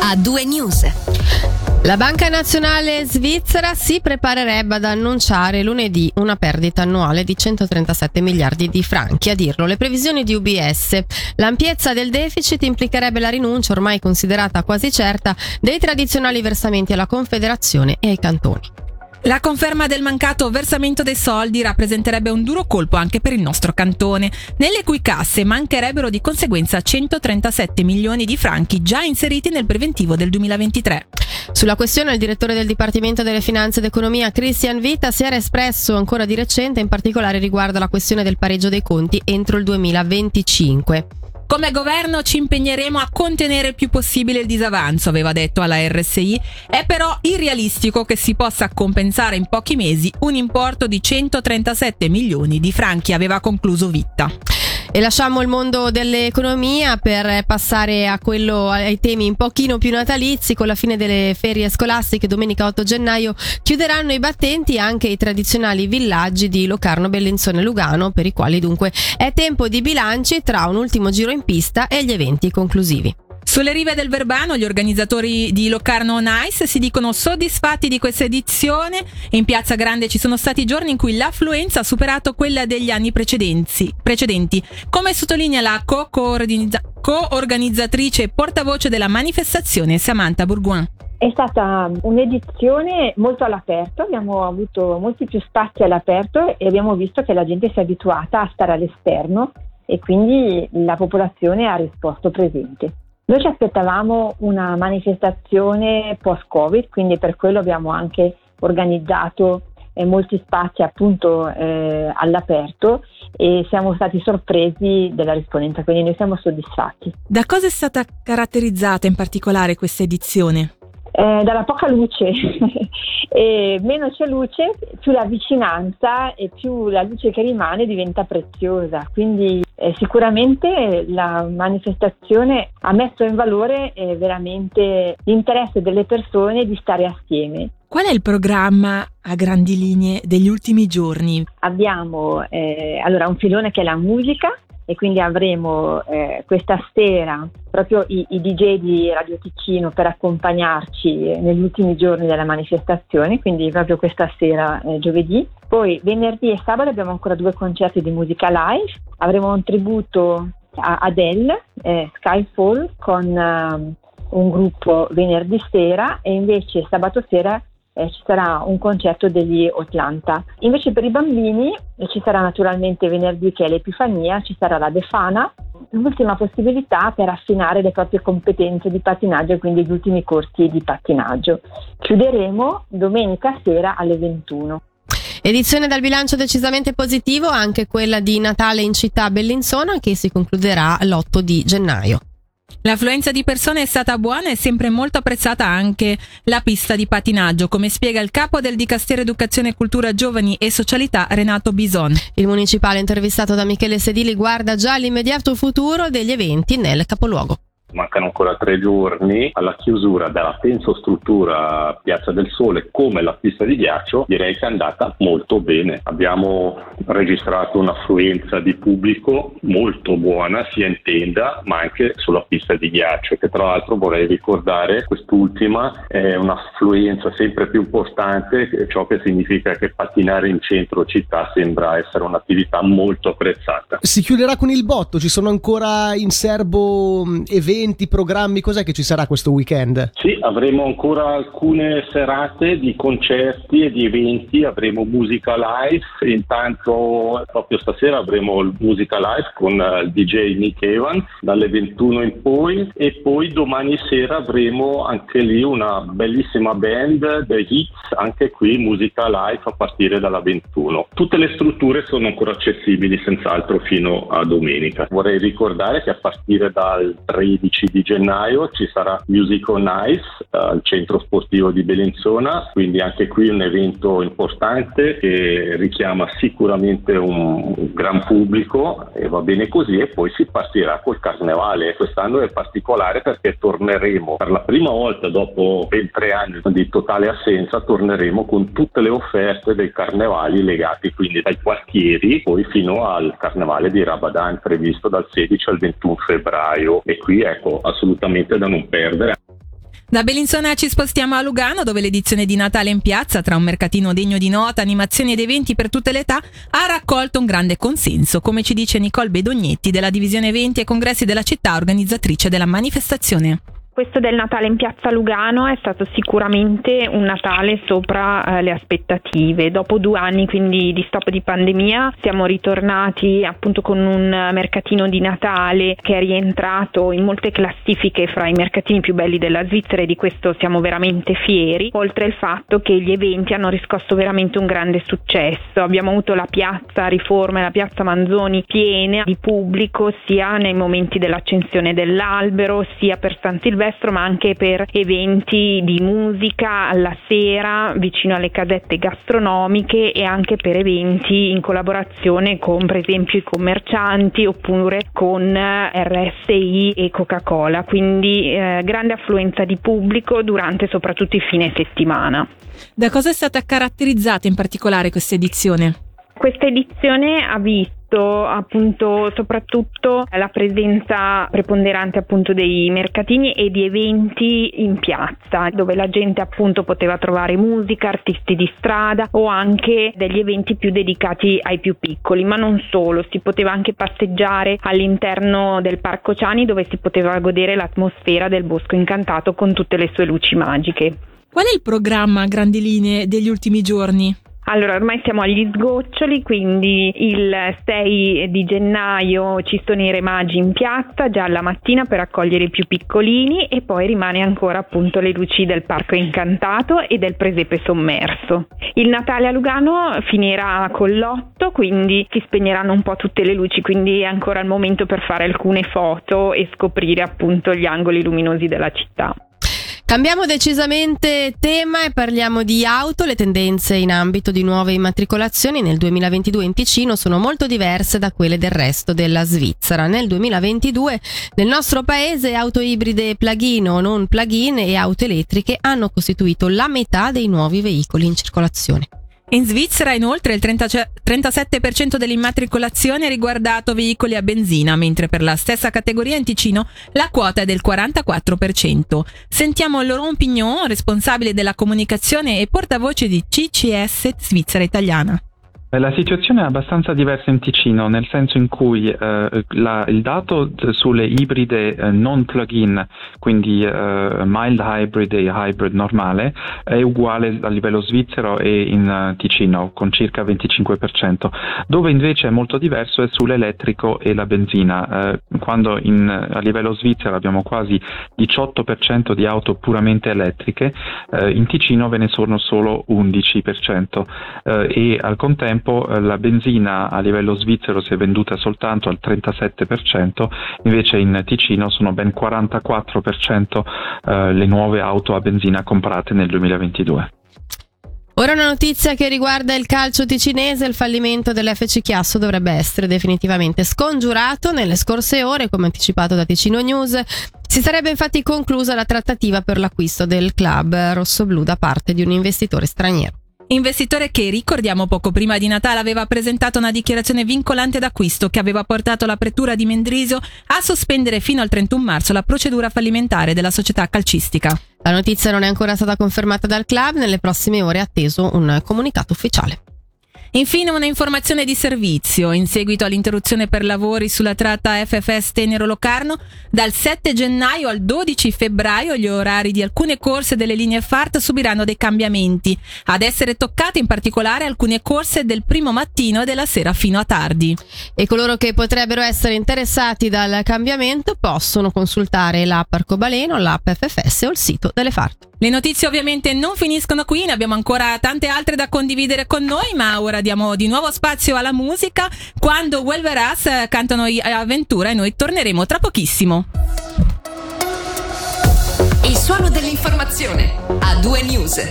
A due news. La Banca Nazionale Svizzera si preparerebbe ad annunciare lunedì una perdita annuale di 137 miliardi di franchi. A dirlo le previsioni di UBS. L'ampiezza del deficit implicherebbe la rinuncia, ormai considerata quasi certa, dei tradizionali versamenti alla Confederazione e ai cantoni. La conferma del mancato versamento dei soldi rappresenterebbe un duro colpo anche per il nostro cantone, nelle cui casse mancherebbero di conseguenza 137 milioni di franchi già inseriti nel preventivo del 2023. Sulla questione il direttore del Dipartimento delle Finanze ed Economia Christian Vita si era espresso ancora di recente in particolare riguardo alla questione del pareggio dei conti entro il 2025. Come governo ci impegneremo a contenere il più possibile il disavanzo, aveva detto alla RSI. È però irrealistico che si possa compensare in pochi mesi un importo di 137 milioni di franchi, aveva concluso Vitta. E lasciamo il mondo dell'economia per passare a quello, ai temi un pochino più natalizi. Con la fine delle ferie scolastiche, domenica 8 gennaio, chiuderanno i battenti anche i tradizionali villaggi di Locarno, Bellinzone e Lugano, per i quali dunque è tempo di bilanci tra un ultimo giro in pista e gli eventi conclusivi. Sulle rive del Verbano gli organizzatori di Locarno Nice si dicono soddisfatti di questa edizione in Piazza Grande ci sono stati giorni in cui l'affluenza ha superato quella degli anni precedenti. Come sottolinea la co-organizzatrice e portavoce della manifestazione Samantha Bourgoin. È stata un'edizione molto all'aperto, abbiamo avuto molti più spazi all'aperto e abbiamo visto che la gente si è abituata a stare all'esterno e quindi la popolazione ha risposto presente. Noi ci aspettavamo una manifestazione post-Covid, quindi per quello abbiamo anche organizzato eh, molti spazi appunto eh, all'aperto e siamo stati sorpresi della rispondenza, quindi noi siamo soddisfatti. Da cosa è stata caratterizzata in particolare questa edizione? Eh, dalla poca luce e meno c'è luce, più la vicinanza e più la luce che rimane diventa preziosa. Quindi eh, sicuramente la manifestazione ha messo in valore eh, veramente l'interesse delle persone di stare assieme. Qual è il programma a grandi linee degli ultimi giorni? Abbiamo eh, allora un filone che è la musica, e quindi avremo eh, questa sera proprio i, i, DJ di Radio Ticino per accompagnarci negli ultimi giorni della manifestazione, quindi proprio questa sera eh, giovedì. Poi venerdì e sabato abbiamo ancora due concerti di musica live, avremo un tributo a Adele, eh, Skyfall, con uh, un gruppo venerdì sera e invece sabato sera eh, ci sarà un concerto degli Atlanta. Invece per i bambini eh, ci sarà naturalmente venerdì che è l'Epifania, ci sarà la Defana, l'ultima possibilità per affinare le proprie competenze di pattinaggio quindi gli ultimi corsi di pattinaggio. Chiuderemo domenica sera alle 21. Edizione dal bilancio decisamente positivo, anche quella di Natale in città Bellinzona che si concluderà l'8 di gennaio. L'affluenza di persone è stata buona e sempre molto apprezzata anche la pista di patinaggio, come spiega il capo del Dicastero Educazione, Cultura, Giovani e Socialità Renato Bison. Il municipale intervistato da Michele Sedili guarda già l'immediato futuro degli eventi nel capoluogo mancano ancora tre giorni alla chiusura della tensostruttura Piazza del Sole come la pista di ghiaccio, direi che è andata molto bene. Abbiamo registrato un'affluenza di pubblico molto buona sia in tenda ma anche sulla pista di ghiaccio che tra l'altro vorrei ricordare quest'ultima è un'affluenza sempre più importante, ciò che significa che pattinare in centro città sembra essere un'attività molto apprezzata. Si chiuderà con il botto, ci sono ancora in serbo eventi eventi, programmi, cos'è che ci sarà questo weekend? Sì, avremo ancora alcune serate di concerti e di eventi, avremo musica live, intanto proprio stasera avremo musica live con il DJ Nick Evans dalle 21 in poi e poi domani sera avremo anche lì una bellissima band, The Hits, anche qui musica live a partire dalla 21. Tutte le strutture sono ancora accessibili senz'altro fino a domenica. Vorrei ricordare che a partire dal 13 12 di gennaio ci sarà Music on Ice eh, al centro sportivo di Bellinzona, quindi anche qui un evento importante che richiama sicuramente un gran pubblico e va bene così e poi si partirà col carnevale. Quest'anno è particolare perché torneremo per la prima volta dopo ben tre anni di totale assenza, torneremo con tutte le offerte dei carnevali legati quindi dai quartieri poi fino al carnevale di Rabadan previsto dal 16 al 21 febbraio e qui ecco assolutamente da non perdere. Da Bellinzona ci spostiamo a Lugano dove l'edizione di Natale in piazza tra un mercatino degno di nota, animazioni ed eventi per tutte le età ha raccolto un grande consenso, come ci dice Nicole Bedognetti della divisione eventi e congressi della città organizzatrice della manifestazione. Questo del Natale in piazza Lugano è stato sicuramente un Natale sopra eh, le aspettative. Dopo due anni quindi di stop di pandemia siamo ritornati appunto con un mercatino di Natale che è rientrato in molte classifiche fra i mercatini più belli della Svizzera e di questo siamo veramente fieri, oltre al fatto che gli eventi hanno riscosso veramente un grande successo. Abbiamo avuto la piazza Riforma e la piazza Manzoni piene di pubblico sia nei momenti dell'accensione dell'albero sia per San Silvestro Silvestro ma anche per eventi di musica alla sera vicino alle casette gastronomiche e anche per eventi in collaborazione con per esempio i commercianti oppure con RSI e Coca-Cola, quindi eh, grande affluenza di pubblico durante soprattutto i fine settimana. Da cosa è stata caratterizzata in particolare questa edizione? Questa edizione ha visto appunto soprattutto la presenza preponderante appunto dei mercatini e di eventi in piazza dove la gente appunto poteva trovare musica, artisti di strada o anche degli eventi più dedicati ai più piccoli, ma non solo, si poteva anche passeggiare all'interno del Parco Ciani dove si poteva godere l'atmosfera del bosco incantato con tutte le sue luci magiche. Qual è il programma a grandi linee degli ultimi giorni? Allora, ormai siamo agli sgoccioli, quindi il 6 di gennaio ci sono i re magi in piazza già alla mattina per accogliere i più piccolini e poi rimane ancora appunto le luci del parco incantato e del presepe sommerso. Il Natale a Lugano finirà con l'otto, quindi si spegneranno un po' tutte le luci, quindi è ancora il momento per fare alcune foto e scoprire appunto gli angoli luminosi della città. Cambiamo decisamente tema e parliamo di auto. Le tendenze in ambito di nuove immatricolazioni nel 2022 in Ticino sono molto diverse da quelle del resto della Svizzera. Nel 2022 nel nostro paese auto ibride plug-in o non plug-in e auto elettriche hanno costituito la metà dei nuovi veicoli in circolazione. In Svizzera inoltre il 30, 37% dell'immatricolazione ha riguardato veicoli a benzina, mentre per la stessa categoria in Ticino la quota è del 44%. Sentiamo Laurent Pignon, responsabile della comunicazione e portavoce di CCS Svizzera Italiana. Eh, la situazione è abbastanza diversa in Ticino, nel senso in cui eh, la, il dato sulle ibride eh, non plug-in, quindi eh, mild hybrid e hybrid normale, è uguale a livello svizzero e in uh, Ticino, con circa 25%. Dove invece è molto diverso è sull'elettrico e la benzina. Eh, quando in, a livello svizzero abbiamo quasi 18% di auto puramente elettriche, eh, in Ticino ve ne sono solo 11% e al contempo tempo eh, la benzina a livello svizzero si è venduta soltanto al 37%, invece in Ticino sono ben 44% eh, le nuove auto a benzina comprate nel 2022. Ora una notizia che riguarda il calcio ticinese, il fallimento dell'FC Chiasso dovrebbe essere definitivamente scongiurato. Nelle scorse ore, come anticipato da Ticino News, si sarebbe infatti conclusa la trattativa per l'acquisto del club rossoblù da parte di un investitore straniero. Investitore che, ricordiamo poco prima di Natale, aveva presentato una dichiarazione vincolante d'acquisto che aveva portato la pretura di Mendrisio a sospendere fino al 31 marzo la procedura fallimentare della società calcistica. La notizia non è ancora stata confermata dal club, nelle prossime ore è atteso un comunicato ufficiale. Infine una informazione di servizio. In seguito all'interruzione per lavori sulla tratta FFS Tenero-Locarno, dal 7 gennaio al 12 febbraio gli orari di alcune corse delle linee FART subiranno dei cambiamenti. Ad essere toccate in particolare alcune corse del primo mattino e della sera fino a tardi. E coloro che potrebbero essere interessati dal cambiamento possono consultare l'app Arcobaleno, l'app FFS o il sito delle FART. Le notizie ovviamente non finiscono qui, ne abbiamo ancora tante altre da condividere con noi, ma ora diamo di nuovo spazio alla musica. Quando Welveras cantano eh, Avventura e noi torneremo tra pochissimo. Il suono dell'informazione a due news.